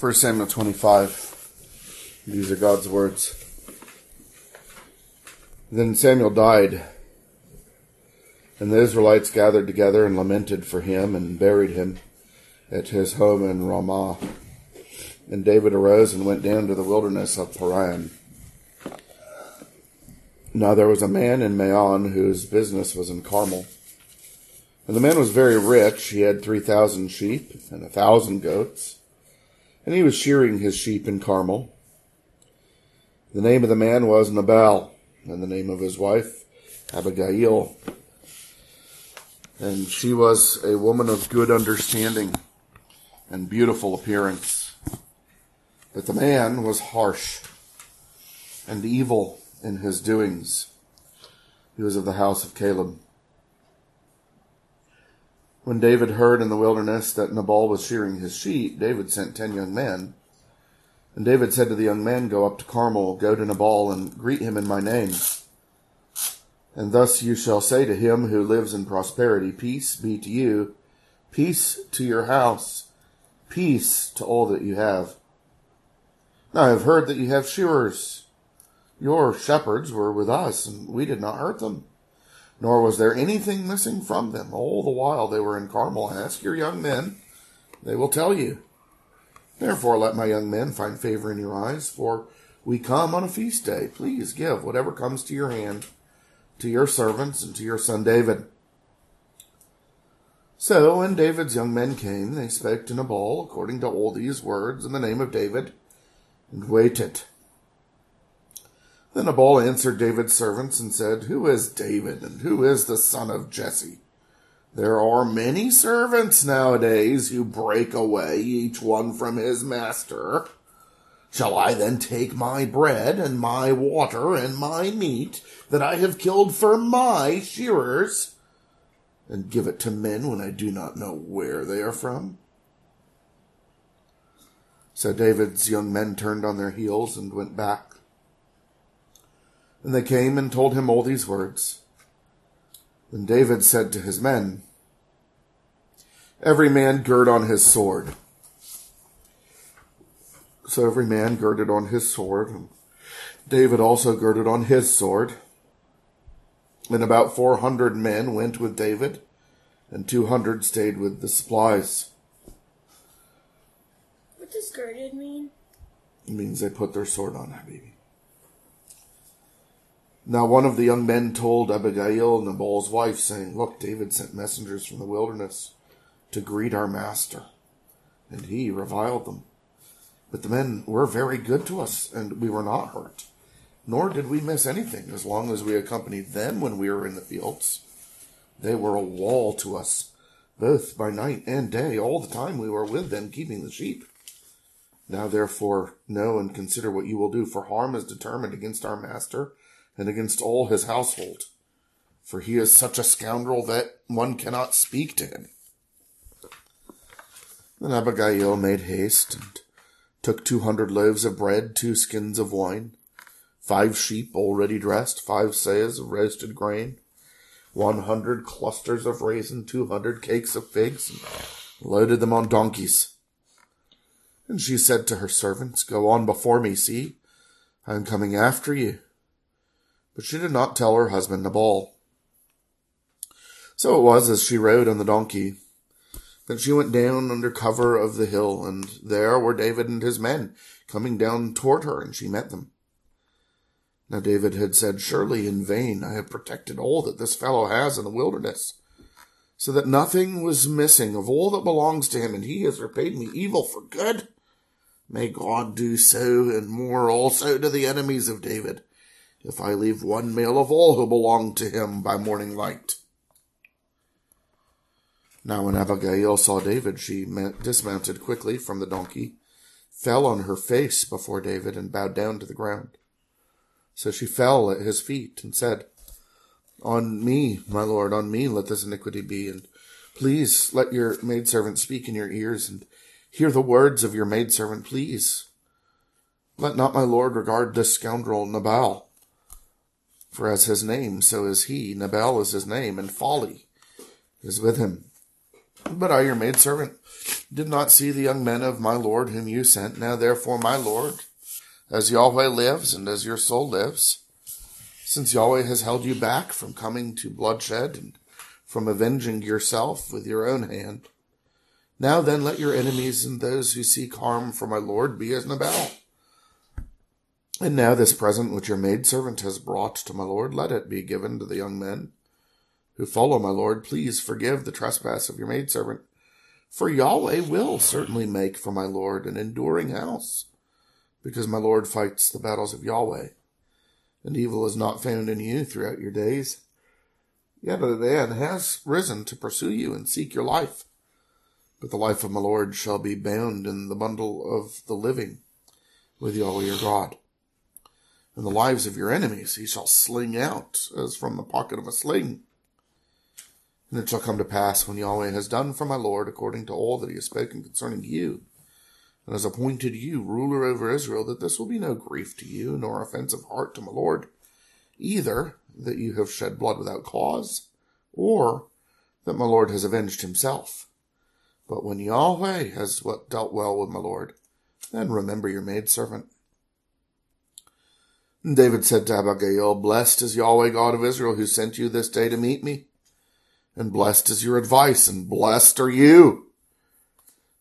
1 Samuel 25. These are God's words. Then Samuel died, and the Israelites gathered together and lamented for him and buried him at his home in Ramah. And David arose and went down to the wilderness of Paran. Now there was a man in Maon whose business was in Carmel. And the man was very rich. He had 3,000 sheep and a thousand goats. And he was shearing his sheep in Carmel. The name of the man was Nabal, and the name of his wife, Abigail. And she was a woman of good understanding and beautiful appearance. But the man was harsh and evil in his doings. He was of the house of Caleb. When David heard in the wilderness that Nabal was shearing his sheep, David sent ten young men. And David said to the young men, Go up to Carmel, go to Nabal, and greet him in my name. And thus you shall say to him who lives in prosperity, Peace be to you, peace to your house, peace to all that you have. Now I have heard that you have shearers. Your shepherds were with us, and we did not hurt them nor was there anything missing from them all the while they were in Carmel. Ask your young men, they will tell you. Therefore, let my young men find favor in your eyes, for we come on a feast day. Please give whatever comes to your hand to your servants and to your son David. So when David's young men came, they spake to Nabal according to all these words in the name of David, and waited. Then Nabal answered David's servants and said, Who is David, and who is the son of Jesse? There are many servants nowadays who break away, each one from his master. Shall I then take my bread and my water and my meat that I have killed for my shearers and give it to men when I do not know where they are from? So David's young men turned on their heels and went back and they came and told him all these words. Then David said to his men, Every man gird on his sword. So every man girded on his sword, and David also girded on his sword. And about four hundred men went with David, and two hundred stayed with the supplies. What does girded mean? It means they put their sword on, baby. Now one of the young men told Abigail, Nabal's wife, saying, Look, David sent messengers from the wilderness to greet our master, and he reviled them. But the men were very good to us, and we were not hurt, nor did we miss anything as long as we accompanied them when we were in the fields. They were a wall to us, both by night and day, all the time we were with them keeping the sheep. Now therefore know and consider what you will do, for harm is determined against our master and against all his household, for he is such a scoundrel that one cannot speak to him. Then Abigail made haste and took two hundred loaves of bread, two skins of wine, five sheep already dressed, five seahs of roasted grain, one hundred clusters of raisin, two hundred cakes of figs, and loaded them on donkeys. And she said to her servants, Go on before me, see, I am coming after you but she did not tell her husband Nabal. So it was as she rode on the donkey that she went down under cover of the hill, and there were David and his men coming down toward her, and she met them. Now David had said, Surely in vain I have protected all that this fellow has in the wilderness, so that nothing was missing of all that belongs to him, and he has repaid me evil for good. May God do so and more also to the enemies of David if I leave one male of all who belong to him by morning light. Now when Abigail saw David, she dismounted quickly from the donkey, fell on her face before David, and bowed down to the ground. So she fell at his feet and said, On me, my lord, on me let this iniquity be, and please let your maidservant speak in your ears, and hear the words of your maidservant, please. Let not my lord regard this scoundrel Nabal for as his name, so is he. Nabal is his name, and folly is with him. But I, your maidservant, did not see the young men of my Lord whom you sent. Now therefore, my Lord, as Yahweh lives and as your soul lives, since Yahweh has held you back from coming to bloodshed and from avenging yourself with your own hand, now then let your enemies and those who seek harm for my Lord be as Nabal. And now this present which your maidservant has brought to my Lord, let it be given to the young men who follow my Lord. Please forgive the trespass of your maidservant. For Yahweh will certainly make for my Lord an enduring house, because my Lord fights the battles of Yahweh, and evil is not found in you throughout your days. Yet a man has risen to pursue you and seek your life. But the life of my Lord shall be bound in the bundle of the living with Yahweh your God. And the lives of your enemies he shall sling out as from the pocket of a sling. And it shall come to pass when Yahweh has done for my Lord according to all that he has spoken concerning you, and has appointed you ruler over Israel, that this will be no grief to you, nor offense of heart to my Lord, either that you have shed blood without cause, or that my Lord has avenged himself. But when Yahweh has dealt well with my Lord, then remember your maidservant. David said to Abigail, Blessed is Yahweh God of Israel, who sent you this day to meet me. And blessed is your advice, and blessed are you,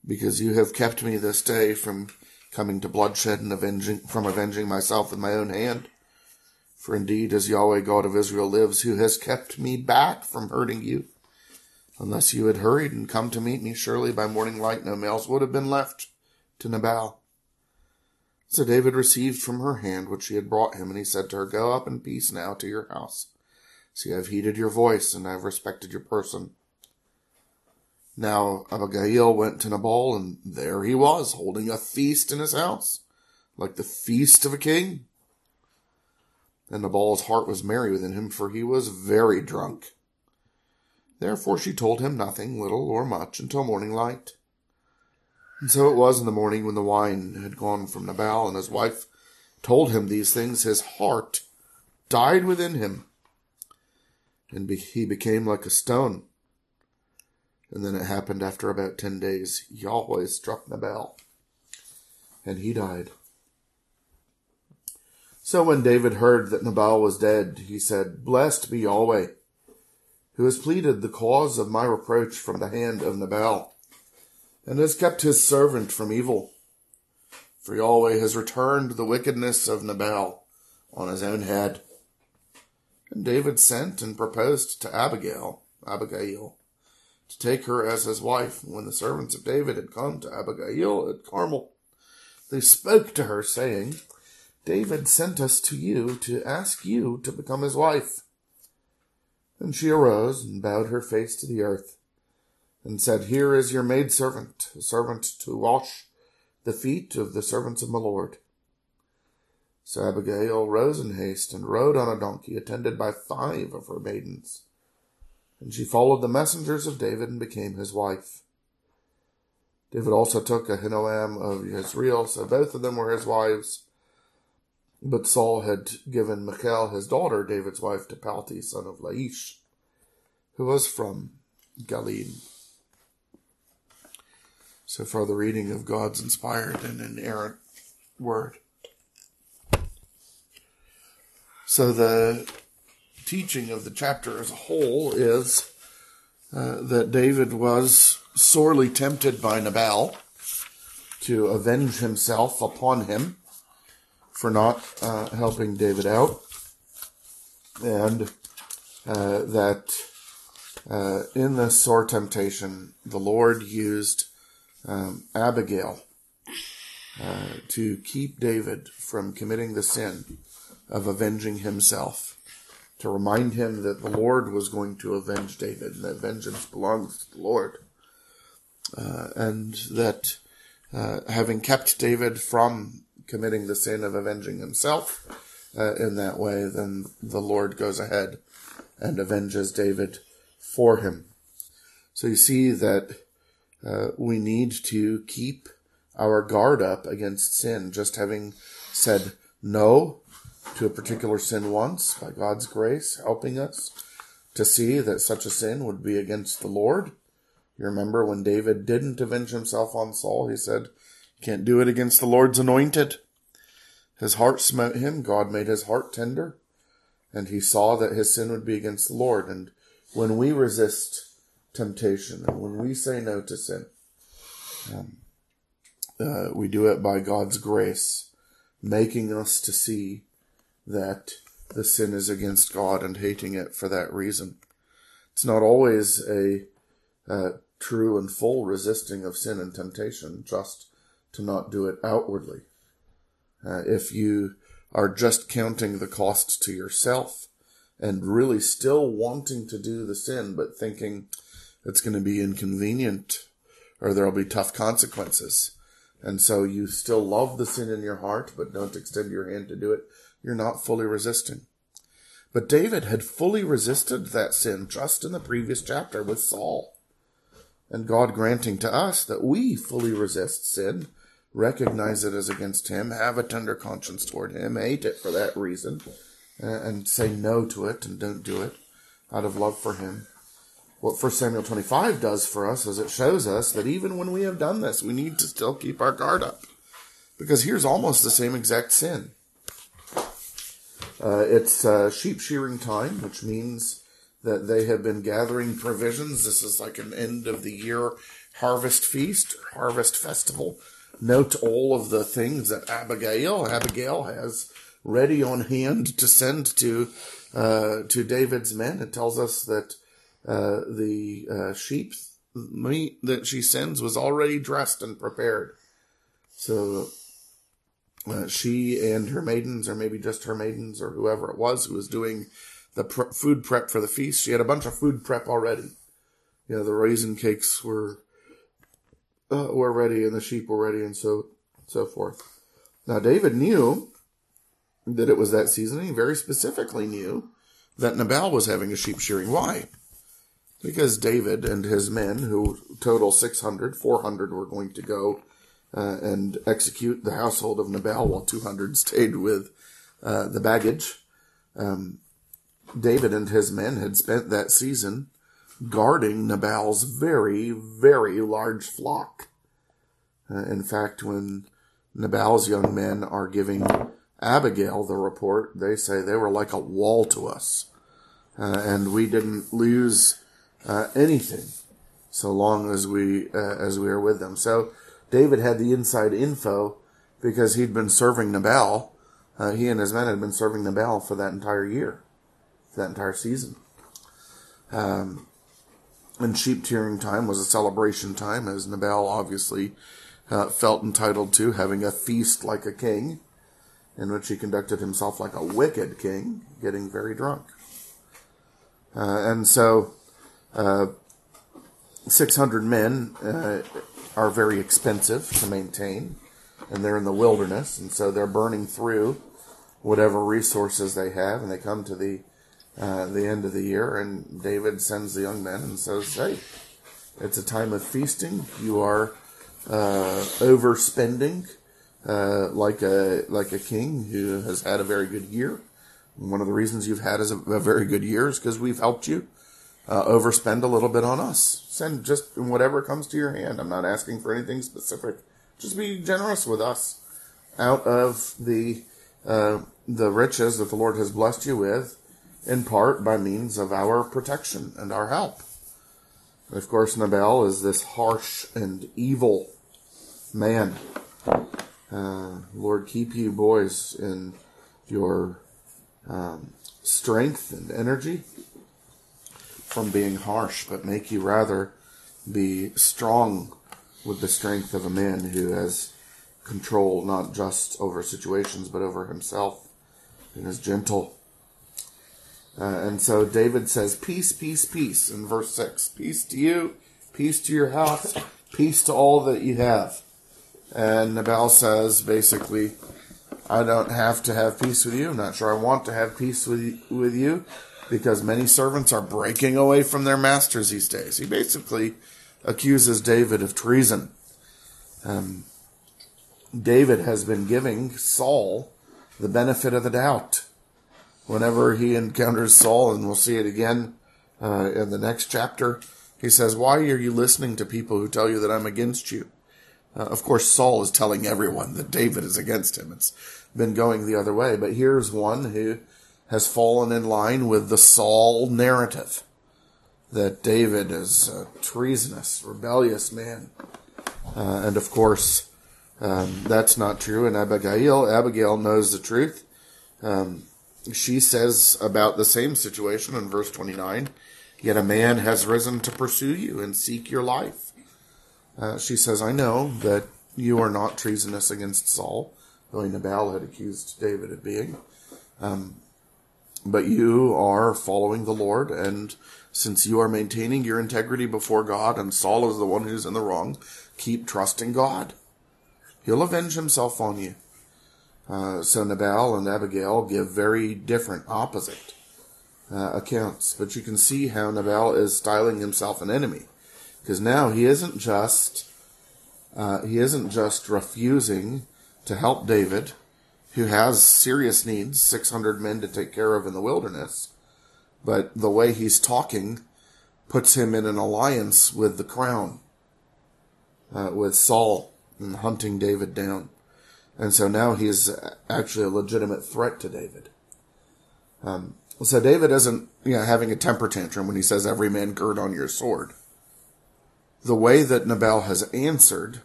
because you have kept me this day from coming to bloodshed and avenging, from avenging myself with my own hand. For indeed, as Yahweh God of Israel lives, who has kept me back from hurting you, Unless you had hurried and come to meet me, surely by morning light no males would have been left to Nabal. So David received from her hand what she had brought him, and he said to her, Go up in peace now to your house. See, I have heeded your voice, and I have respected your person. Now Abigail went to Nabal, and there he was, holding a feast in his house, like the feast of a king. And Nabal's heart was merry within him, for he was very drunk. Therefore she told him nothing, little or much, until morning light. And so it was in the morning when the wine had gone from Nabal, and his wife told him these things, his heart died within him, and he became like a stone. And then it happened after about ten days, Yahweh struck Nabal, and he died. So when David heard that Nabal was dead, he said, Blessed be Yahweh who has pleaded the cause of my reproach from the hand of Nabal, and has kept his servant from evil. For Yahweh has returned the wickedness of Nabal on his own head. And David sent and proposed to Abigail, Abigail, to take her as his wife. When the servants of David had come to Abigail at Carmel, they spoke to her, saying, David sent us to you to ask you to become his wife. And she arose and bowed her face to the earth and said, Here is your maidservant, a servant to wash the feet of the servants of my Lord. So Abigail rose in haste and rode on a donkey attended by five of her maidens. And she followed the messengers of David and became his wife. David also took Ahinoam of Jezreel, so both of them were his wives. But Saul had given Michal, his daughter, David's wife, to Palti, son of Laish, who was from Gallim. So the reading of God's inspired and inerrant word. So, the teaching of the chapter as a whole is uh, that David was sorely tempted by Nabal to avenge himself upon him for not uh, helping David out, and uh, that uh, in this sore temptation, the Lord used um, Abigail uh, to keep David from committing the sin of avenging himself, to remind him that the Lord was going to avenge David, and that vengeance belongs to the Lord, uh, and that uh, having kept David from committing the sin of avenging himself uh, in that way, then the Lord goes ahead and avenges David for him. So you see that uh, we need to keep our guard up against sin. Just having said no to a particular sin once by God's grace, helping us to see that such a sin would be against the Lord, You remember when David didn't avenge himself on Saul, he said, Can't do it against the Lord's anointed. His heart smote him. God made his heart tender. And he saw that his sin would be against the Lord. And when we resist temptation and when we say no to sin, um, uh, we do it by God's grace, making us to see that the sin is against God and hating it for that reason. It's not always a uh, true and full resisting of sin and temptation, just to not do it outwardly. Uh, if you are just counting the cost to yourself and really still wanting to do the sin, but thinking it's going to be inconvenient or there'll be tough consequences. And so you still love the sin in your heart, but don't extend your hand to do it. You're not fully resisting. But David had fully resisted that sin just in the previous chapter with Saul. And God granting to us that we fully resist sin recognize it as against him, have a tender conscience toward him, hate it for that reason, and say no to it and don't do it out of love for him. What 1 Samuel 25 does for us is it shows us that even when we have done this, we need to still keep our guard up. Because here's almost the same exact sin. Uh, it's uh, sheep shearing time, which means that they have been gathering provisions. This is like an end of the year harvest feast, harvest festival note all of the things that Abigail Abigail has ready on hand to send to uh, to David's men. It tells us that uh, the uh, sheep meat that she sends was already dressed and prepared. So uh, she and her maidens, or maybe just her maidens, or whoever it was who was doing the food prep for the feast, she had a bunch of food prep already. You know, the raisin cakes were uh, were ready and the sheep were ready and so so forth. Now David knew that it was that season. He very specifically knew that Nabal was having a sheep shearing. Why? Because David and his men, who total 600, 400 were going to go uh, and execute the household of Nabal while 200 stayed with uh, the baggage. Um, David and his men had spent that season guarding Nabal's very, very large flock. Uh, in fact, when Nabal's young men are giving Abigail the report, they say they were like a wall to us. Uh, and we didn't lose uh, anything so long as we uh, as we were with them. So David had the inside info because he'd been serving Nabal. Uh, he and his men had been serving Nabal for that entire year, that entire season. Um, and sheep tearing time was a celebration time, as Nabal obviously uh, felt entitled to, having a feast like a king, in which he conducted himself like a wicked king, getting very drunk. Uh, and so, 600 men uh, are very expensive to maintain, and they're in the wilderness, and so they're burning through whatever resources they have, and they come to the uh, the end of the year, and David sends the young men and says, "Hey, it's a time of feasting. You are uh, overspending uh, like a like a king who has had a very good year. one of the reasons you've had is a, a very good year is because we've helped you uh, overspend a little bit on us. Send just whatever comes to your hand. I'm not asking for anything specific. Just be generous with us out of the uh, the riches that the Lord has blessed you with." in part by means of our protection and our help. And of course, Nabal is this harsh and evil man. Uh, Lord, keep you boys in your um, strength and energy from being harsh, but make you rather be strong with the strength of a man who has control not just over situations but over himself and is gentle uh, and so David says, Peace, peace, peace in verse 6. Peace to you, peace to your house, peace to all that you have. And Nabal says, basically, I don't have to have peace with you. I'm not sure I want to have peace with, with you because many servants are breaking away from their masters these days. He basically accuses David of treason. Um, David has been giving Saul the benefit of the doubt whenever he encounters Saul, and we'll see it again uh, in the next chapter. He says, Why are you listening to people who tell you that I'm against you? Uh, of course, Saul is telling everyone that David is against him. It's been going the other way. But here's one who has fallen in line with the Saul narrative that David is a treasonous, rebellious man. Uh, and of course, um, that's not true. And Abigail, Abigail knows the truth. Um, she says about the same situation in verse 29 Yet a man has risen to pursue you and seek your life. Uh, she says, I know that you are not treasonous against Saul, though Nabal had accused David of being. Um, but you are following the Lord, and since you are maintaining your integrity before God, and Saul is the one who's in the wrong, keep trusting God. He'll avenge himself on you. Uh, so Nabal and Abigail give very different, opposite uh, accounts. But you can see how Nabal is styling himself an enemy, because now he isn't just uh, he isn't just refusing to help David, who has serious needs, six hundred men to take care of in the wilderness, but the way he's talking puts him in an alliance with the crown, uh, with Saul, and hunting David down. And so now he's actually a legitimate threat to David. Um, so David isn't, you know, having a temper tantrum when he says, every man gird on your sword. The way that Nabal has answered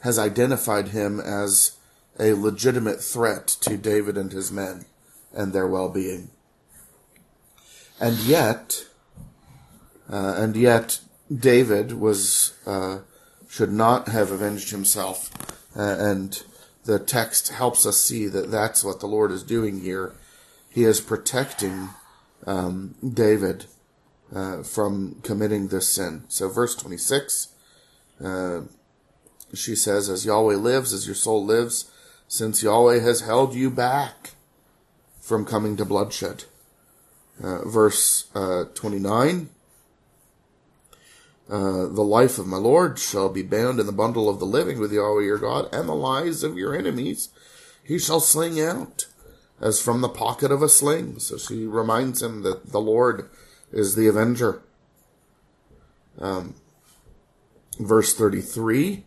has identified him as a legitimate threat to David and his men and their well-being. And yet, uh, and yet, David was, uh, should not have avenged himself. Uh, and the text helps us see that that's what the Lord is doing here he is protecting um, David uh, from committing this sin. So, verse 26, uh, she says, As Yahweh lives, as your soul lives, since Yahweh has held you back from coming to bloodshed. Uh, verse uh, 29, uh, the life of my Lord shall be bound in the bundle of the living with Yahweh your God, and the lives of your enemies he shall sling out as from the pocket of a sling. So she reminds him that the Lord is the avenger. Um, verse 33,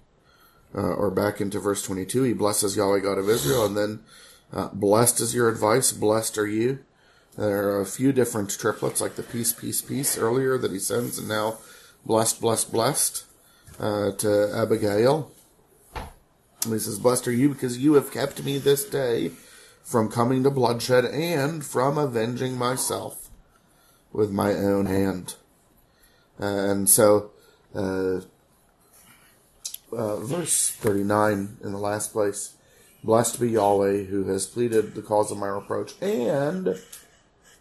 uh, or back into verse 22, he blesses Yahweh God of Israel, and then uh, blessed is your advice, blessed are you. There are a few different triplets, like the peace, peace, peace earlier that he sends, and now blessed, blessed, blessed uh, to Abigail. And he says, Blessed are you because you have kept me this day from coming to bloodshed and from avenging myself with my own hand. and so, uh, uh, verse 39 in the last place Blessed be Yahweh who has pleaded the cause of my reproach and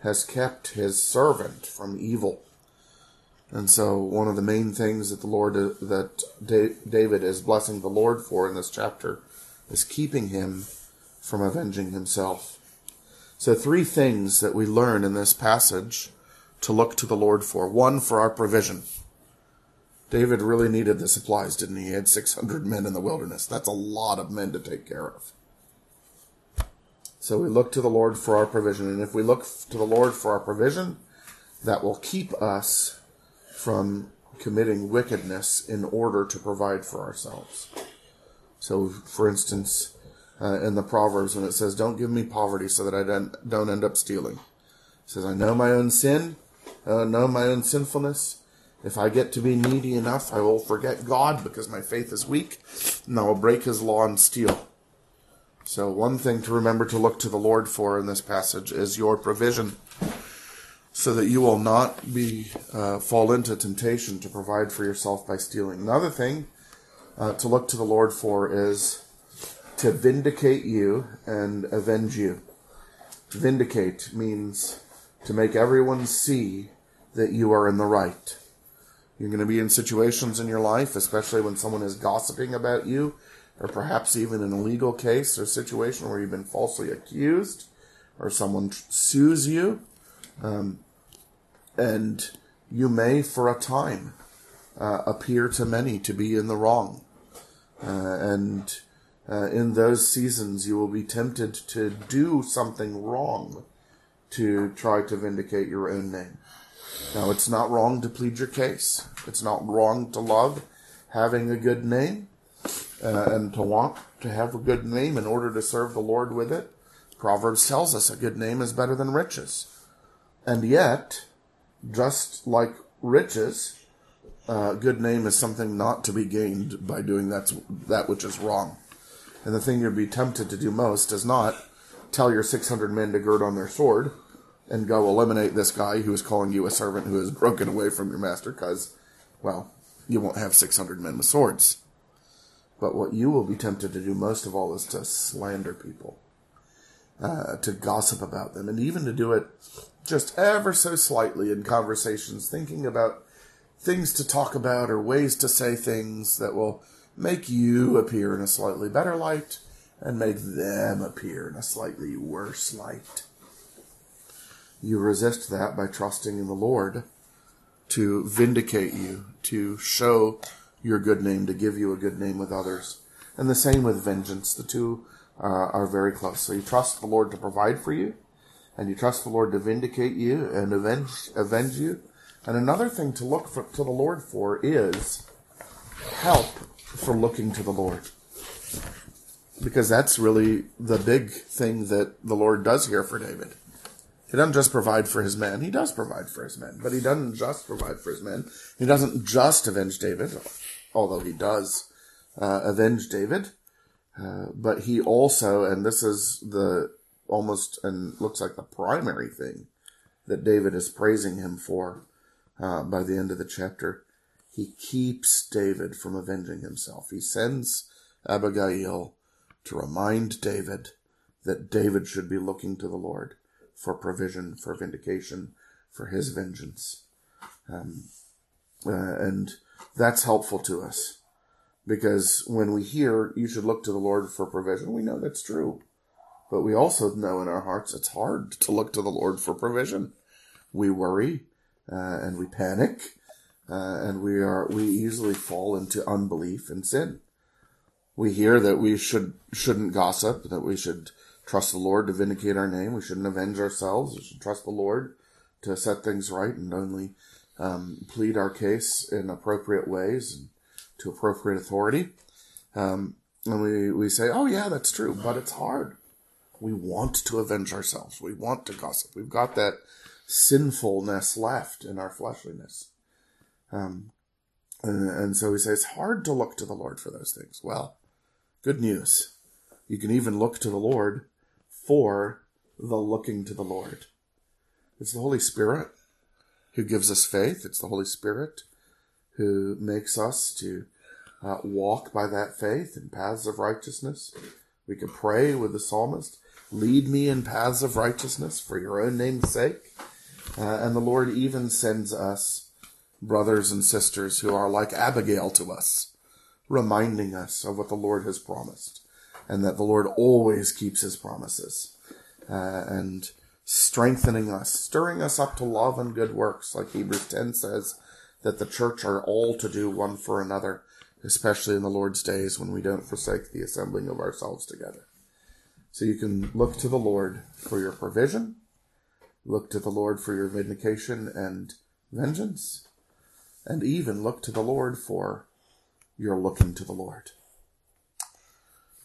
has kept his servant from evil. And so, one of the main things that the Lord, uh, that David is blessing the Lord for in this chapter is keeping him from avenging himself. So, three things that we learn in this passage to look to the Lord for. One, for our provision. David really needed the supplies, didn't he? He had 600 men in the wilderness. That's a lot of men to take care of. So we look to the Lord for our provision. And if we look to the Lord for our provision, that will keep us from committing wickedness in order to provide for ourselves. So, for instance, uh, in the Proverbs when it says, Don't give me poverty so that I don't, don't end up stealing. It says, I know my own sin, I know my own sinfulness. If I get to be needy enough, I will forget God because my faith is weak, and I will break his law and steal. So, one thing to remember to look to the Lord for in this passage is your provision, so that you will not be uh, fall into temptation to provide for yourself by stealing. Another thing uh, to look to the Lord for is to vindicate you and avenge you. Vindicate means to make everyone see that you are in the right. You're going to be in situations in your life, especially when someone is gossiping about you, or perhaps even in a legal case or situation where you've been falsely accused, or someone sues you, um, and you may, for a time, uh, appear to many to be in the wrong. Uh, and uh, in those seasons, you will be tempted to do something wrong to try to vindicate your own name. Now, it's not wrong to plead your case. It's not wrong to love having a good name uh, and to want to have a good name in order to serve the Lord with it. Proverbs tells us a good name is better than riches. And yet, just like riches, uh, good name is something not to be gained by doing that, that which is wrong. And the thing you'd be tempted to do most is not tell your 600 men to gird on their sword and go eliminate this guy who is calling you a servant who has broken away from your master because, well, you won't have 600 men with swords. But what you will be tempted to do most of all is to slander people, uh, to gossip about them, and even to do it just ever so slightly in conversations, thinking about things to talk about or ways to say things that will make you appear in a slightly better light and make them appear in a slightly worse light. You resist that by trusting in the Lord to vindicate you, to show your good name, to give you a good name with others. And the same with vengeance. The two uh, are very close. So you trust the Lord to provide for you, and you trust the Lord to vindicate you and avenge, avenge you. And another thing to look for, to the Lord for is help for looking to the Lord. Because that's really the big thing that the Lord does here for David. He doesn't just provide for his men. He does provide for his men, but he doesn't just provide for his men. He doesn't just avenge David, although he does uh, avenge David. Uh, but he also, and this is the almost and looks like the primary thing that David is praising him for uh, by the end of the chapter. He keeps David from avenging himself. He sends Abigail to remind David that David should be looking to the Lord for provision, for vindication, for his vengeance. Um, uh, and that's helpful to us because when we hear you should look to the Lord for provision, we know that's true. But we also know in our hearts it's hard to look to the Lord for provision. We worry uh, and we panic uh, and we are we easily fall into unbelief and sin. We hear that we should shouldn't gossip, that we should trust the Lord to vindicate our name. We shouldn't avenge ourselves. We should trust the Lord to set things right and only um, plead our case in appropriate ways and to appropriate authority. Um, and we, we say, oh, yeah, that's true, but it's hard. We want to avenge ourselves. We want to gossip. We've got that sinfulness left in our fleshliness. Um, and, and so we say it's hard to look to the Lord for those things. Well, good news. You can even look to the Lord for the looking to the Lord. It's the Holy Spirit who gives us faith. It's the Holy Spirit who makes us to uh, walk by that faith in paths of righteousness. We can pray with the psalmist, lead me in paths of righteousness for your own name's sake. Uh, and the Lord even sends us brothers and sisters who are like Abigail to us, reminding us of what the Lord has promised and that the Lord always keeps his promises. Uh, and strengthening us, stirring us up to love and good works, like Hebrews 10 says, that the church are all to do one for another, especially in the Lord's days when we don't forsake the assembling of ourselves together. So you can look to the Lord for your provision, look to the Lord for your vindication and vengeance, and even look to the Lord for your looking to the Lord.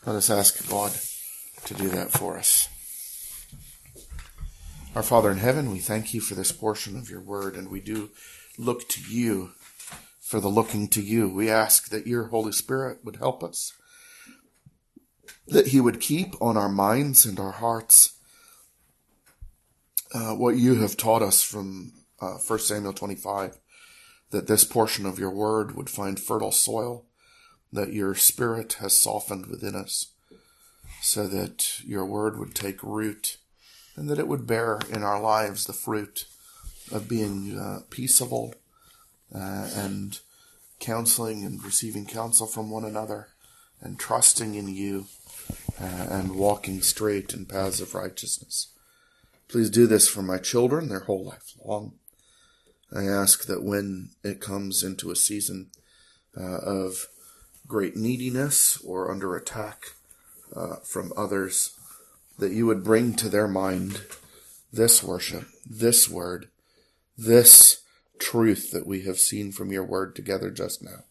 Let us ask God to do that for us. Our Father in heaven, we thank you for this portion of your word, and we do look to you for the looking to you. We ask that your Holy Spirit would help us, that he would keep on our minds and our hearts uh, what you have taught us from uh, 1 Samuel 25, that this portion of your word would find fertile soil that your spirit has softened within us so that your word would take root and that it would bear in our lives the fruit of being uh, peaceable uh, and counseling and receiving counsel from one another and trusting in you uh, and walking straight in paths of righteousness. Please do this for my children their whole life long. I ask that when it comes into a season uh, of great neediness or under attack uh, from others, that you would bring to their mind this worship, this word, this truth that we have seen from your word together just now,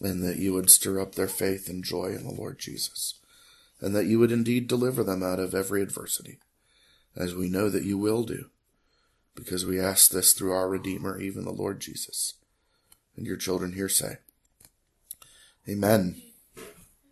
and that you would stir up their faith and joy in the Lord Jesus, and that you would indeed deliver them out of every adversity, as we know that you will do, because we ask this through our Redeemer, even the Lord Jesus. And your children here say, Amen.